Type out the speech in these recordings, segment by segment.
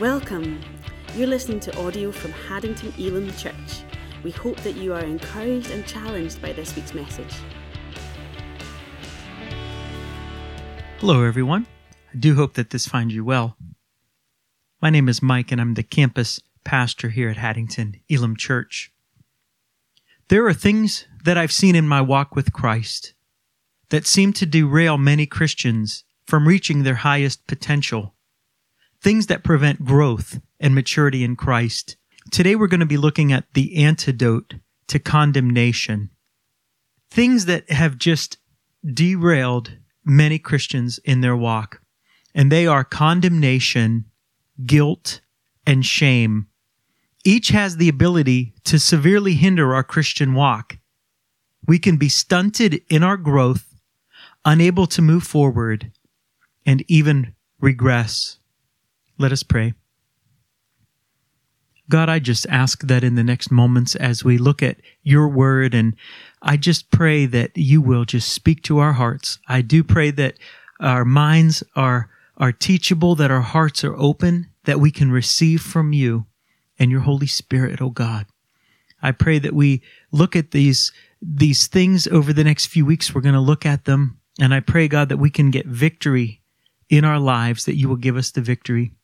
Welcome. You're listening to audio from Haddington Elim Church. We hope that you are encouraged and challenged by this week's message. Hello, everyone. I do hope that this finds you well. My name is Mike, and I'm the campus pastor here at Haddington Elim Church. There are things that I've seen in my walk with Christ that seem to derail many Christians from reaching their highest potential, things that prevent growth and maturity in Christ. Today we're going to be looking at the antidote to condemnation, things that have just derailed many Christians in their walk, and they are condemnation, guilt, and shame. Each has the ability to severely hinder our Christian walk. We can be stunted in our growth, unable to move forward, and even regress. Let us pray. God, I just ask that in the next moments as we look at your word, and I just pray that you will just speak to our hearts. I do pray that our minds are, are teachable, that our hearts are open, that we can receive from you and your Holy Spirit, oh God. I pray that we look at these, these things over the next few weeks. We're going to look at them. And I pray, God, that we can get victory in our lives, that you will give us the victory.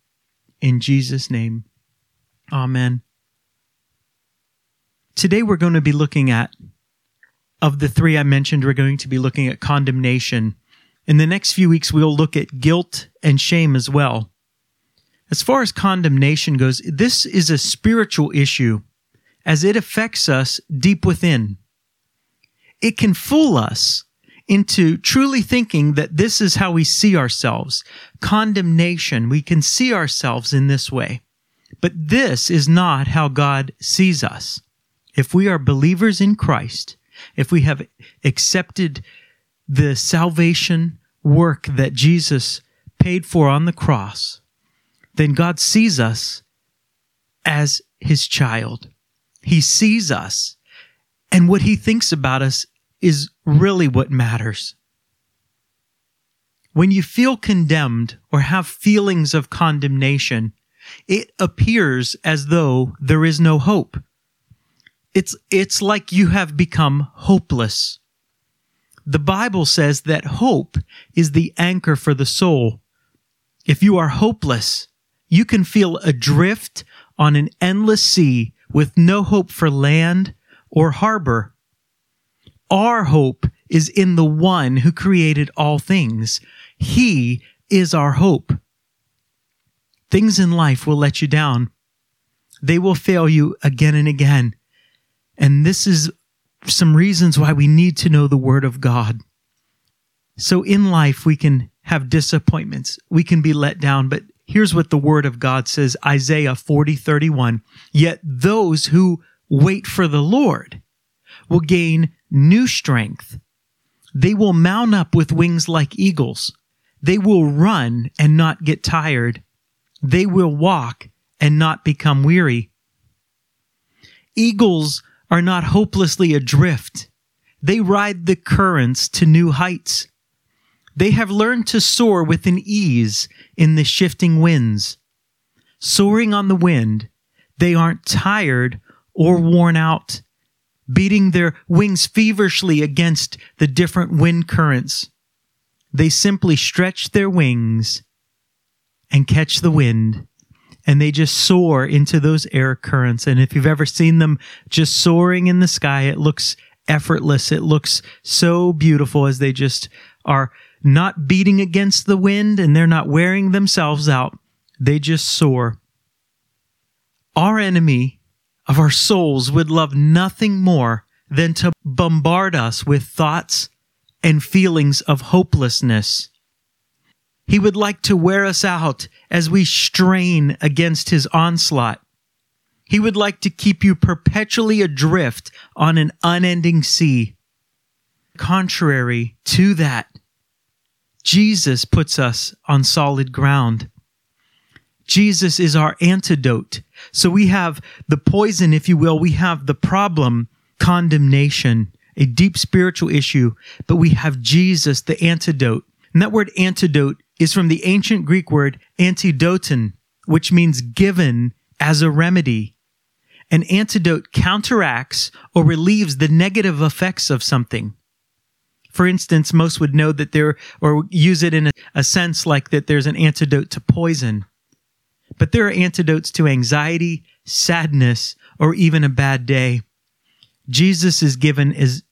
In Jesus' name, amen. Today we're going to be looking at, of the three I mentioned, we're going to be looking at condemnation. In the next few weeks, we'll look at guilt and shame as well. As far as condemnation goes, this is a spiritual issue as it affects us deep within. It can fool us into truly thinking that this is how we see ourselves. Condemnation. We can see ourselves in this way. But this is not how God sees us. If we are believers in Christ, if we have accepted the salvation work that Jesus paid for on the cross, then God sees us as his child. He sees us and what he thinks about us is really what matters. When you feel condemned or have feelings of condemnation, it appears as though there is no hope. It's, it's like you have become hopeless. The Bible says that hope is the anchor for the soul. If you are hopeless, you can feel adrift on an endless sea with no hope for land or harbor. Our hope is in the one who created all things. He is our hope. Things in life will let you down. They will fail you again and again. And this is some reasons why we need to know the Word of God. So in life, we can have disappointments. We can be let down, but here's what the Word of God says Isaiah 40 31. Yet those who wait for the Lord will gain new strength. They will mount up with wings like eagles. They will run and not get tired. They will walk and not become weary. Eagles are not hopelessly adrift. They ride the currents to new heights. They have learned to soar with an ease in the shifting winds. Soaring on the wind, they aren't tired or worn out beating their wings feverishly against the different wind currents. They simply stretch their wings and catch the wind and they just soar into those air currents. And if you've ever seen them just soaring in the sky, it looks effortless. It looks so beautiful as they just are not beating against the wind and they're not wearing themselves out. They just soar. Our enemy of our souls would love nothing more than to bombard us with thoughts and feelings of hopelessness. He would like to wear us out as we strain against his onslaught. He would like to keep you perpetually adrift on an unending sea. Contrary to that, Jesus puts us on solid ground. Jesus is our antidote. So we have the poison, if you will. We have the problem, condemnation, a deep spiritual issue, but we have Jesus, the antidote. And that word antidote is from the ancient Greek word antidoton, which means given as a remedy. An antidote counteracts or relieves the negative effects of something. For instance, most would know that there, or use it in a, a sense like that there's an antidote to poison. But there are antidotes to anxiety, sadness, or even a bad day. Jesus is given as,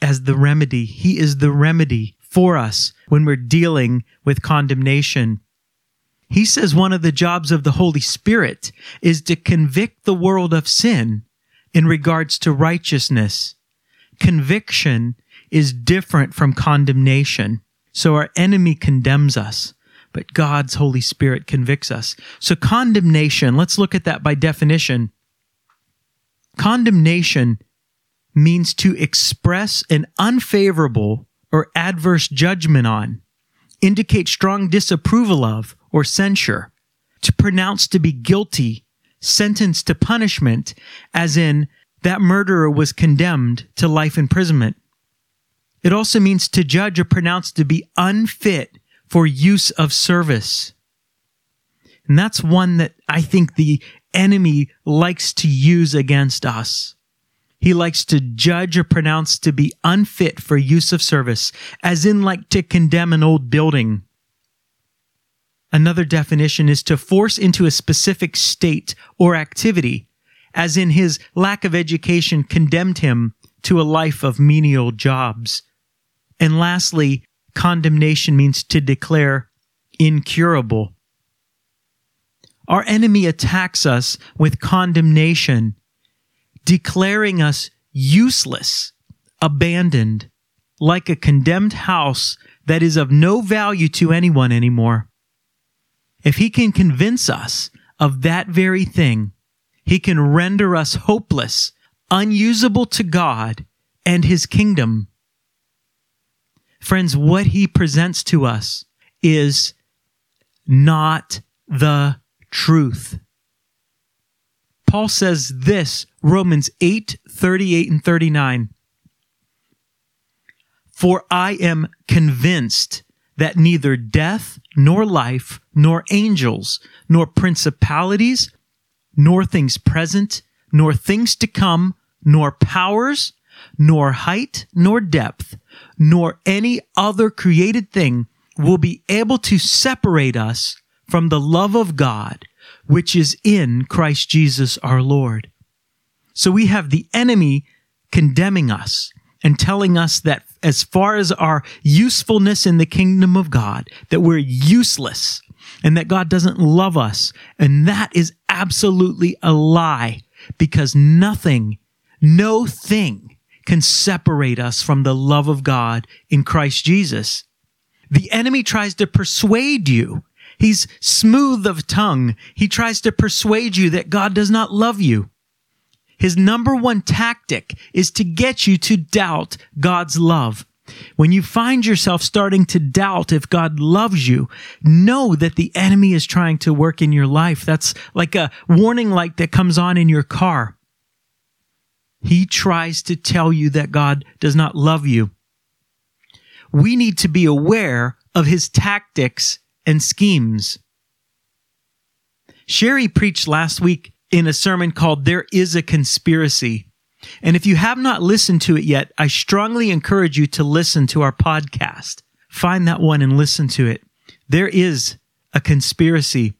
as the remedy. He is the remedy for us when we're dealing with condemnation. He says one of the jobs of the Holy Spirit is to convict the world of sin in regards to righteousness. Conviction is different from condemnation. So our enemy condemns us, but God's Holy Spirit convicts us. So condemnation, let's look at that by definition. Condemnation means to express an unfavorable or adverse judgment on, indicate strong disapproval of or censure, to pronounce to be guilty, sentenced to punishment, as in that murderer was condemned to life imprisonment. It also means to judge or pronounce to be unfit for use of service. And that's one that I think the enemy likes to use against us. He likes to judge or pronounce to be unfit for use of service, as in like to condemn an old building. Another definition is to force into a specific state or activity, as in his lack of education condemned him to a life of menial jobs. And lastly, condemnation means to declare incurable. Our enemy attacks us with condemnation, declaring us useless, abandoned, like a condemned house that is of no value to anyone anymore. If he can convince us of that very thing, he can render us hopeless, unusable to God and his kingdom. Friends, what he presents to us is not the truth. Paul says this, Romans 8, 38 and 39. For I am convinced that neither death, nor life, nor angels, nor principalities, nor things present, nor things to come, nor powers, nor height, nor depth, nor any other created thing will be able to separate us from the love of God, which is in Christ Jesus our Lord. So we have the enemy condemning us and telling us that as far as our usefulness in the kingdom of God, that we're useless and that God doesn't love us. And that is absolutely a lie because nothing, no thing can separate us from the love of God in Christ Jesus. The enemy tries to persuade you. He's smooth of tongue. He tries to persuade you that God does not love you. His number one tactic is to get you to doubt God's love. When you find yourself starting to doubt if God loves you, know that the enemy is trying to work in your life. That's like a warning light that comes on in your car. He tries to tell you that God does not love you. We need to be aware of his tactics and schemes. Sherry preached last week in a sermon called There is a Conspiracy. And if you have not listened to it yet, I strongly encourage you to listen to our podcast. Find that one and listen to it. There is a conspiracy.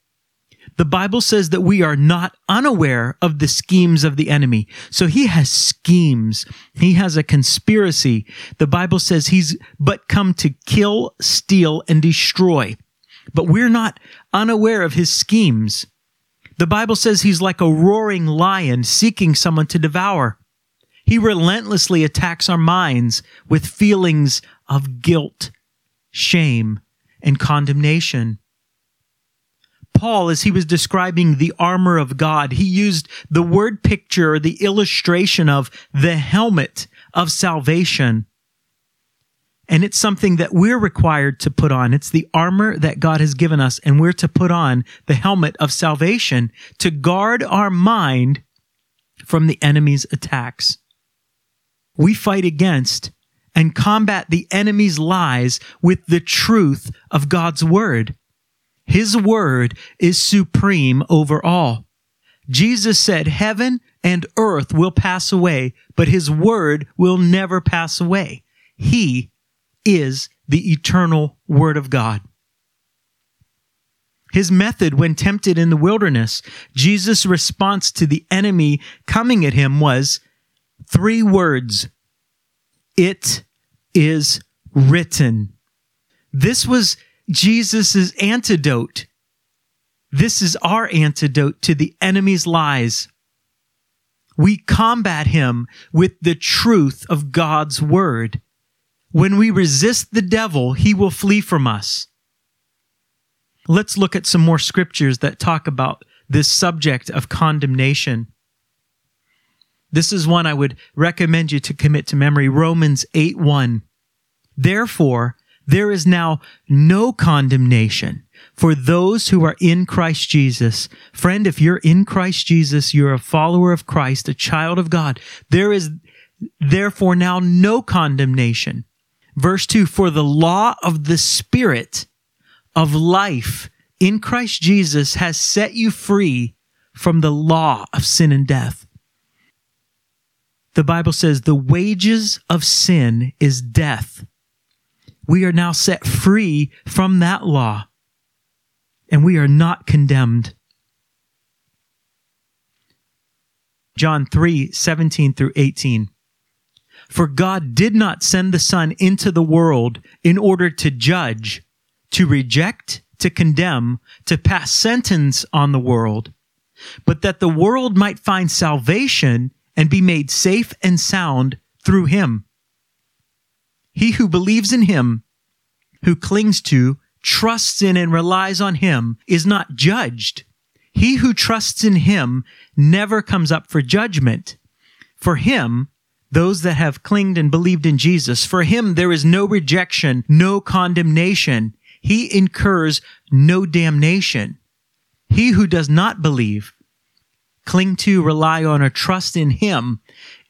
The Bible says that we are not unaware of the schemes of the enemy. So he has schemes. He has a conspiracy. The Bible says he's but come to kill, steal, and destroy. But we're not unaware of his schemes. The Bible says he's like a roaring lion seeking someone to devour. He relentlessly attacks our minds with feelings of guilt, shame, and condemnation. Paul, as he was describing the armor of God, he used the word picture, the illustration of the helmet of salvation. And it's something that we're required to put on. It's the armor that God has given us, and we're to put on the helmet of salvation to guard our mind from the enemy's attacks. We fight against and combat the enemy's lies with the truth of God's word. His word is supreme over all. Jesus said, Heaven and earth will pass away, but his word will never pass away. He is the eternal word of God. His method when tempted in the wilderness, Jesus' response to the enemy coming at him was three words. It is written. This was Jesus' antidote. This is our antidote to the enemy's lies. We combat him with the truth of God's word. When we resist the devil, he will flee from us. Let's look at some more scriptures that talk about this subject of condemnation. This is one I would recommend you to commit to memory. Romans 8 1. Therefore, there is now no condemnation for those who are in Christ Jesus. Friend, if you're in Christ Jesus, you're a follower of Christ, a child of God. There is therefore now no condemnation. Verse 2 For the law of the Spirit of life in Christ Jesus has set you free from the law of sin and death. The Bible says the wages of sin is death. We are now set free from that law and we are not condemned. John 3 17 through 18. For God did not send the Son into the world in order to judge, to reject, to condemn, to pass sentence on the world, but that the world might find salvation and be made safe and sound through him. He who believes in him, who clings to, trusts in, and relies on him is not judged. He who trusts in him never comes up for judgment. For him, those that have clinged and believed in Jesus, for him there is no rejection, no condemnation he incurs no damnation. He who does not believe, cling to, rely on, or trust in him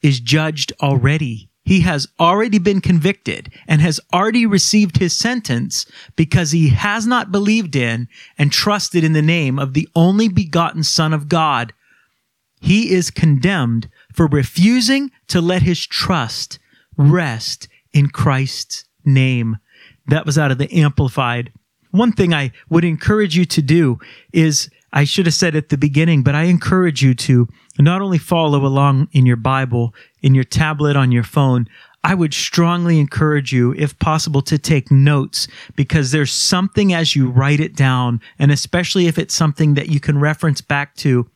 is judged already. He has already been convicted and has already received his sentence because he has not believed in and trusted in the name of the only begotten Son of God. He is condemned for refusing to let his trust rest in Christ's name. That was out of the Amplified. One thing I would encourage you to do is, I should have said at the beginning, but I encourage you to not only follow along in your Bible, in your tablet, on your phone, I would strongly encourage you, if possible, to take notes because there's something as you write it down, and especially if it's something that you can reference back to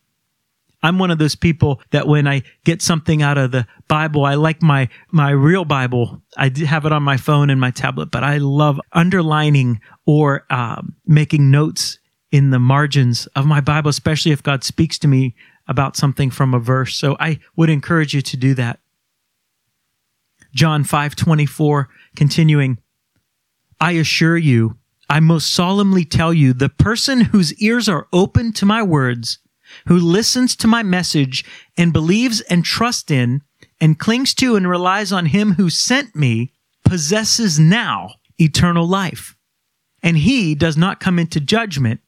I'm one of those people that when I get something out of the Bible, I like my, my real Bible. I have it on my phone and my tablet, but I love underlining or um, making notes in the margins of my Bible, especially if God speaks to me about something from a verse. So I would encourage you to do that. John 5:24 continuing I assure you I most solemnly tell you the person whose ears are open to my words who listens to my message and believes and trusts in and clings to and relies on him who sent me possesses now eternal life. And he does not come into judgment.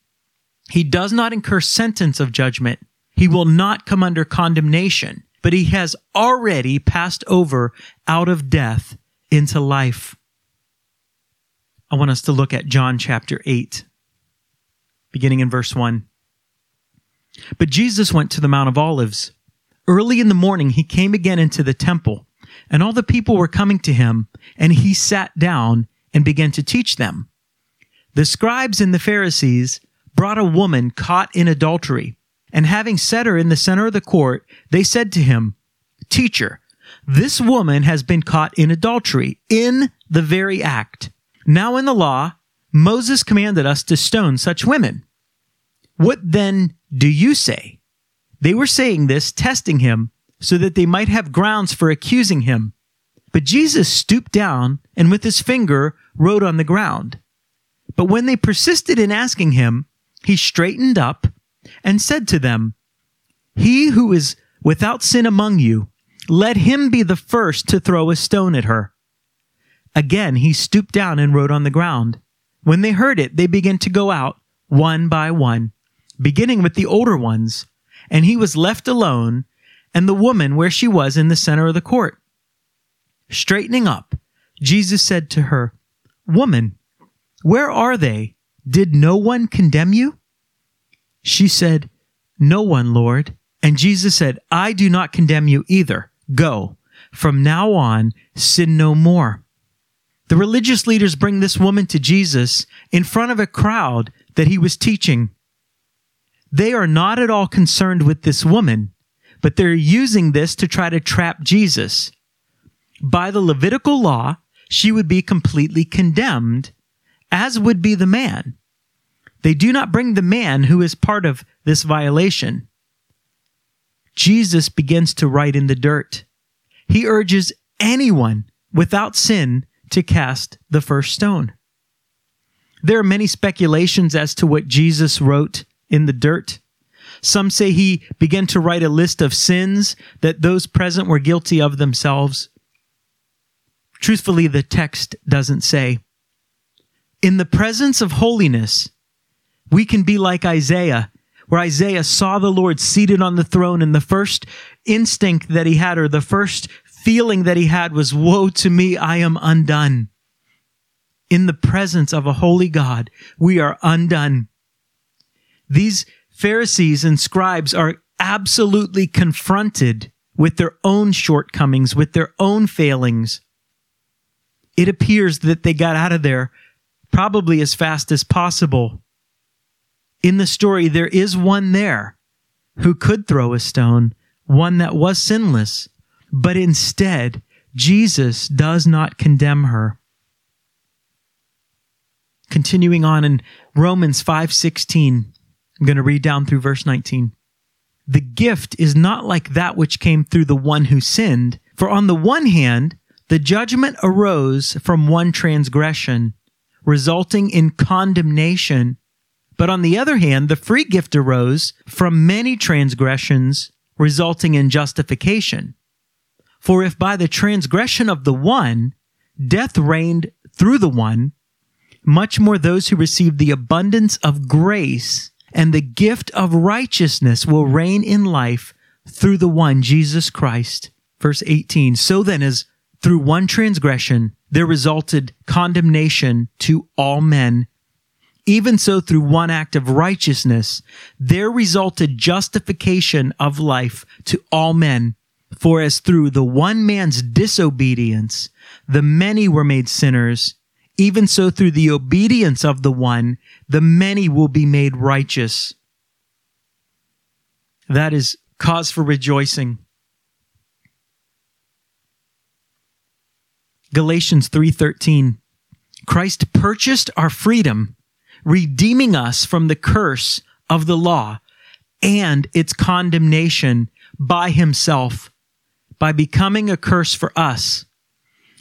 He does not incur sentence of judgment. He will not come under condemnation, but he has already passed over out of death into life. I want us to look at John chapter 8, beginning in verse 1. But Jesus went to the Mount of Olives. Early in the morning, he came again into the temple, and all the people were coming to him, and he sat down and began to teach them. The scribes and the Pharisees brought a woman caught in adultery, and having set her in the center of the court, they said to him, Teacher, this woman has been caught in adultery, in the very act. Now in the law, Moses commanded us to stone such women. What then do you say? They were saying this, testing him, so that they might have grounds for accusing him. But Jesus stooped down and with his finger wrote on the ground. But when they persisted in asking him, he straightened up and said to them, He who is without sin among you, let him be the first to throw a stone at her. Again he stooped down and wrote on the ground. When they heard it, they began to go out, one by one, beginning with the older ones, and he was left alone, and the woman where she was in the center of the court. Straightening up, Jesus said to her, Woman, where are they? Did no one condemn you? She said, No one, Lord. And Jesus said, I do not condemn you either. Go. From now on, sin no more. The religious leaders bring this woman to Jesus in front of a crowd that he was teaching. They are not at all concerned with this woman, but they're using this to try to trap Jesus. By the Levitical law, she would be completely condemned, as would be the man. They do not bring the man who is part of this violation. Jesus begins to write in the dirt. He urges anyone without sin to cast the first stone. There are many speculations as to what Jesus wrote in the dirt. Some say he began to write a list of sins that those present were guilty of themselves. Truthfully, the text doesn't say. In the presence of holiness, we can be like Isaiah, where Isaiah saw the Lord seated on the throne, and the first instinct that he had, or the first feeling that he had, was, Woe to me, I am undone. In the presence of a holy God, we are undone. These Pharisees and scribes are absolutely confronted with their own shortcomings, with their own failings. It appears that they got out of there probably as fast as possible in the story, there is one there who could throw a stone, one that was sinless, but instead, Jesus does not condemn her. Continuing on in Romans 5:16, I'm going to read down through verse 19. The gift is not like that which came through the one who sinned, for on the one hand, the judgment arose from one transgression, resulting in condemnation but on the other hand, the free gift arose from many transgressions, resulting in justification. For if by the transgression of the one, death reigned through the one, much more those who receive the abundance of grace and the gift of righteousness will reign in life through the one, Jesus Christ. Verse 18. So then, as through one transgression, there resulted condemnation to all men even so, through one act of righteousness, there resulted justification of life to all men. For as through the one man's disobedience, the many were made sinners, even so through the obedience of the one, the many will be made righteous. That is cause for rejoicing. Galatians 3:13 Christ purchased our freedom redeeming us from the curse of the law and its condemnation by himself by becoming a curse for us.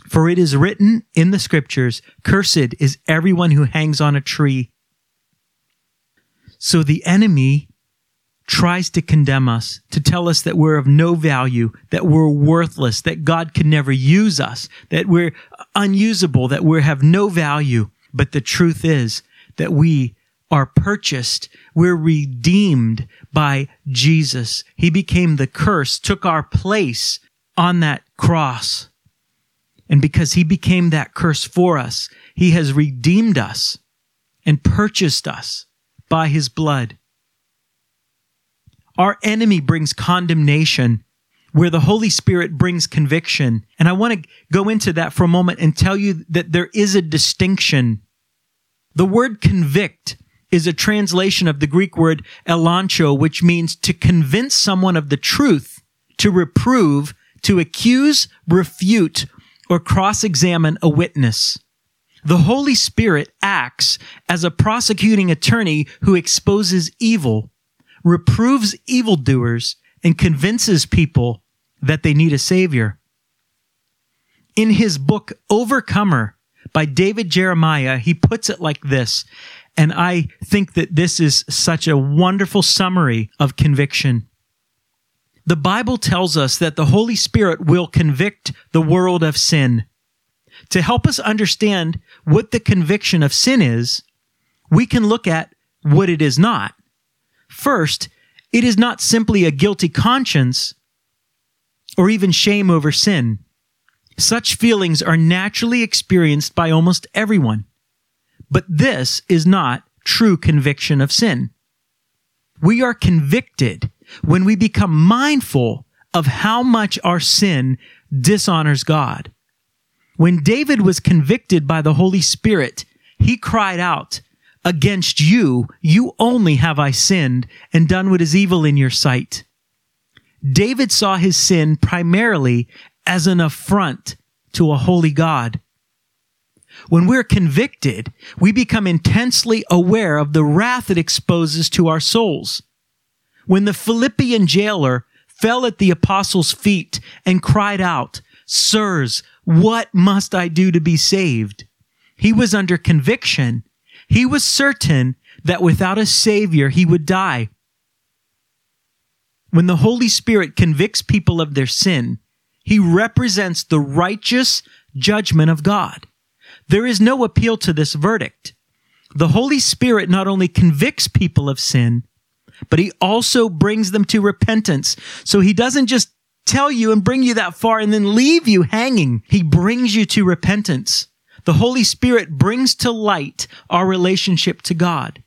For it is written in the scriptures, cursed is everyone who hangs on a tree. So the enemy tries to condemn us, to tell us that we're of no value, that we're worthless, that God can never use us, that we're unusable, that we have no value. But the truth is that we are purchased. We're redeemed by Jesus. He became the curse, took our place on that cross. And because he became that curse for us, he has redeemed us and purchased us by his blood. Our enemy brings condemnation where the Holy Spirit brings conviction. And I want to go into that for a moment and tell you that there is a distinction the word convict is a translation of the Greek word elancho, which means to convince someone of the truth, to reprove, to accuse, refute, or cross-examine a witness. The Holy Spirit acts as a prosecuting attorney who exposes evil, reproves evildoers, and convinces people that they need a savior. In his book, Overcomer, by David Jeremiah, he puts it like this. And I think that this is such a wonderful summary of conviction. The Bible tells us that the Holy Spirit will convict the world of sin. To help us understand what the conviction of sin is, we can look at what it is not. First, it is not simply a guilty conscience or even shame over sin. Such feelings are naturally experienced by almost everyone. But this is not true conviction of sin. We are convicted when we become mindful of how much our sin dishonors God. When David was convicted by the Holy Spirit, he cried out, Against you, you only have I sinned and done what is evil in your sight. David saw his sin primarily as an affront to a holy God. When we're convicted, we become intensely aware of the wrath it exposes to our souls. When the Philippian jailer fell at the apostles' feet and cried out, Sirs, what must I do to be saved? He was under conviction. He was certain that without a savior, he would die. When the Holy Spirit convicts people of their sin, he represents the righteous judgment of God. There is no appeal to this verdict. The Holy Spirit not only convicts people of sin, but he also brings them to repentance. So he doesn't just tell you and bring you that far and then leave you hanging. He brings you to repentance. The Holy Spirit brings to light our relationship to God.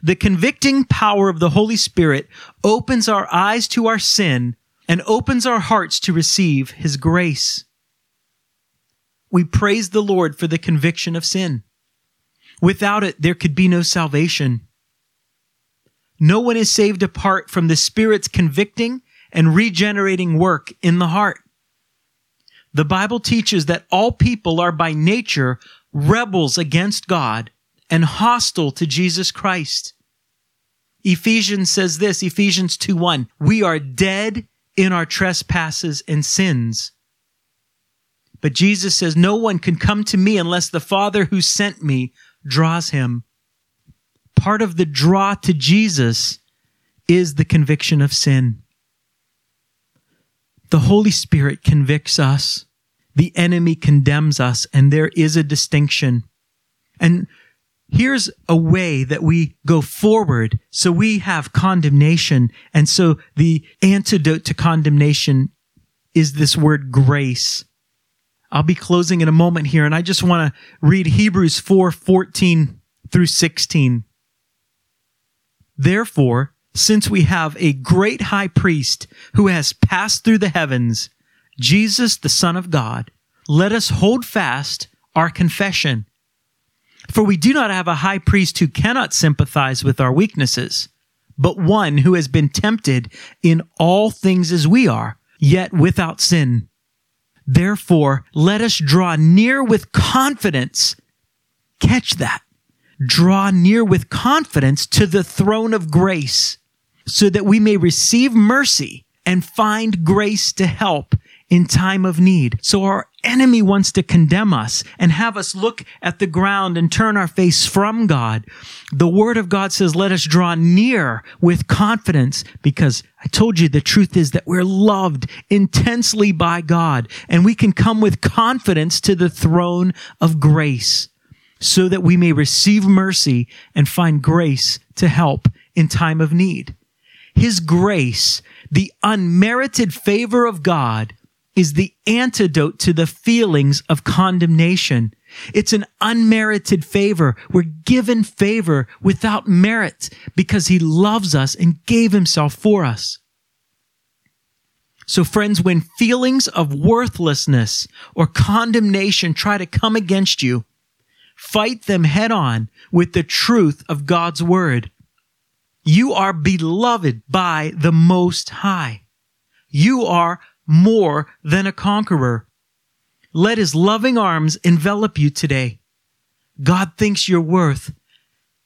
The convicting power of the Holy Spirit opens our eyes to our sin and opens our hearts to receive His grace. We praise the Lord for the conviction of sin. Without it, there could be no salvation. No one is saved apart from the Spirit's convicting and regenerating work in the heart. The Bible teaches that all people are by nature rebels against God and hostile to Jesus Christ. Ephesians says this, Ephesians 2 1, we are dead in our trespasses and sins. But Jesus says, no one can come to me unless the Father who sent me draws him part of the draw to Jesus is the conviction of sin. The Holy Spirit convicts us. The enemy condemns us, and there is a distinction. And here's a way that we go forward. So we have condemnation. And so the antidote to condemnation is this word grace. I'll be closing in a moment here, and I just want to read Hebrews 4 14 through 16. Therefore, since we have a great high priest who has passed through the heavens, Jesus, the Son of God, let us hold fast our confession. For we do not have a high priest who cannot sympathize with our weaknesses, but one who has been tempted in all things as we are, yet without sin. Therefore, let us draw near with confidence. Catch that draw near with confidence to the throne of grace so that we may receive mercy and find grace to help in time of need. So our enemy wants to condemn us and have us look at the ground and turn our face from God. The word of God says, let us draw near with confidence because I told you the truth is that we're loved intensely by God and we can come with confidence to the throne of grace so that we may receive mercy and find grace to help in time of need. His grace, the unmerited favor of God, is the antidote to the feelings of condemnation. It's an unmerited favor. We're given favor without merit because he loves us and gave himself for us. So friends, when feelings of worthlessness or condemnation try to come against you, Fight them head on with the truth of God's word. You are beloved by the Most High. You are more than a conqueror. Let his loving arms envelop you today. God thinks you're worth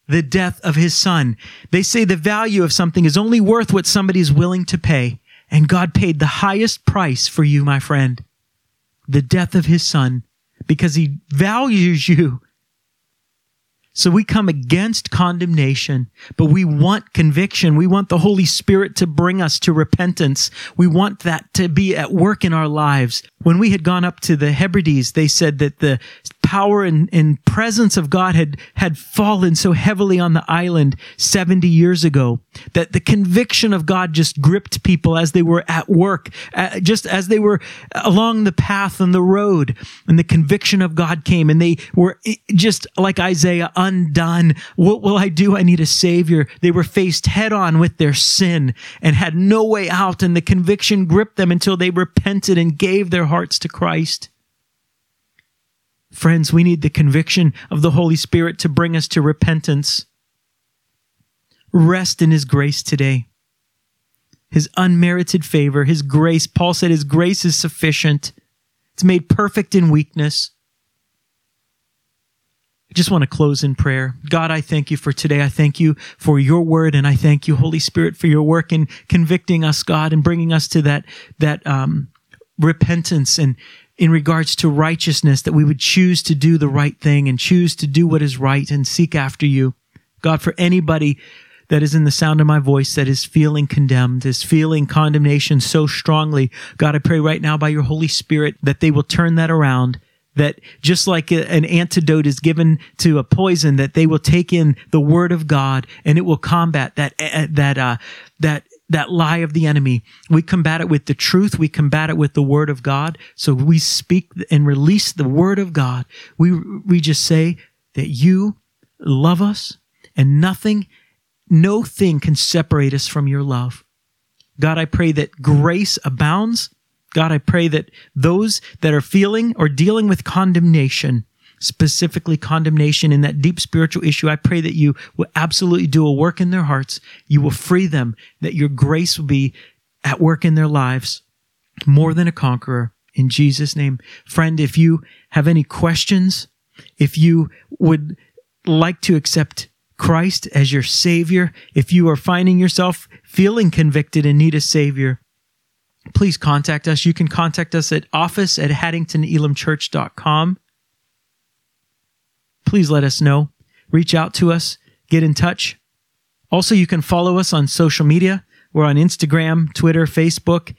the death of his son. They say the value of something is only worth what somebody is willing to pay. And God paid the highest price for you, my friend. The death of his son because he values you so we come against condemnation, but we want conviction. We want the Holy Spirit to bring us to repentance. We want that to be at work in our lives. When we had gone up to the Hebrides, they said that the power and, and presence of God had, had fallen so heavily on the island 70 years ago that the conviction of God just gripped people as they were at work, uh, just as they were along the path and the road. And the conviction of God came and they were just like Isaiah, undone. What will I do? I need a savior. They were faced head on with their sin and had no way out. And the conviction gripped them until they repented and gave their hearts to Christ. Friends, we need the conviction of the Holy Spirit to bring us to repentance. Rest in His grace today. His unmerited favor, His grace. Paul said His grace is sufficient. It's made perfect in weakness. I just want to close in prayer. God, I thank you for today. I thank you for your word, and I thank you, Holy Spirit, for your work in convicting us, God, and bringing us to that that um, repentance and in regards to righteousness, that we would choose to do the right thing and choose to do what is right and seek after you. God, for anybody that is in the sound of my voice that is feeling condemned, is feeling condemnation so strongly, God, I pray right now by your Holy Spirit that they will turn that around. That just like an antidote is given to a poison, that they will take in the word of God and it will combat that, uh, that, uh, that that lie of the enemy. We combat it with the truth. We combat it with the word of God. So we speak and release the word of God. We, we just say that you love us and nothing, no thing can separate us from your love. God, I pray that grace abounds. God, I pray that those that are feeling or dealing with condemnation, specifically condemnation in that deep spiritual issue. I pray that you will absolutely do a work in their hearts. You will free them, that your grace will be at work in their lives more than a conqueror. In Jesus' name. Friend, if you have any questions, if you would like to accept Christ as your Savior, if you are finding yourself feeling convicted and need a Savior, please contact us. You can contact us at office at haddingtonelimchurch.com please let us know. Reach out to us, get in touch. Also, you can follow us on social media. We're on Instagram, Twitter, Facebook.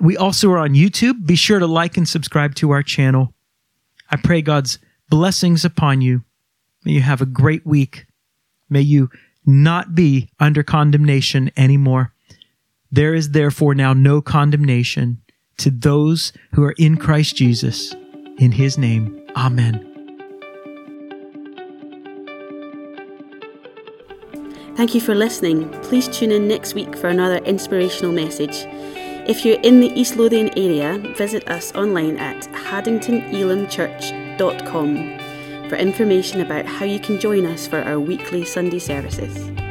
We also are on YouTube. Be sure to like and subscribe to our channel. I pray God's blessings upon you. May you have a great week. May you not be under condemnation anymore. There is therefore now no condemnation to those who are in Christ Jesus. In his name, amen. Thank you for listening. Please tune in next week for another inspirational message. If you're in the East Lothian area, visit us online at haddingtonelimchurch.com for information about how you can join us for our weekly Sunday services.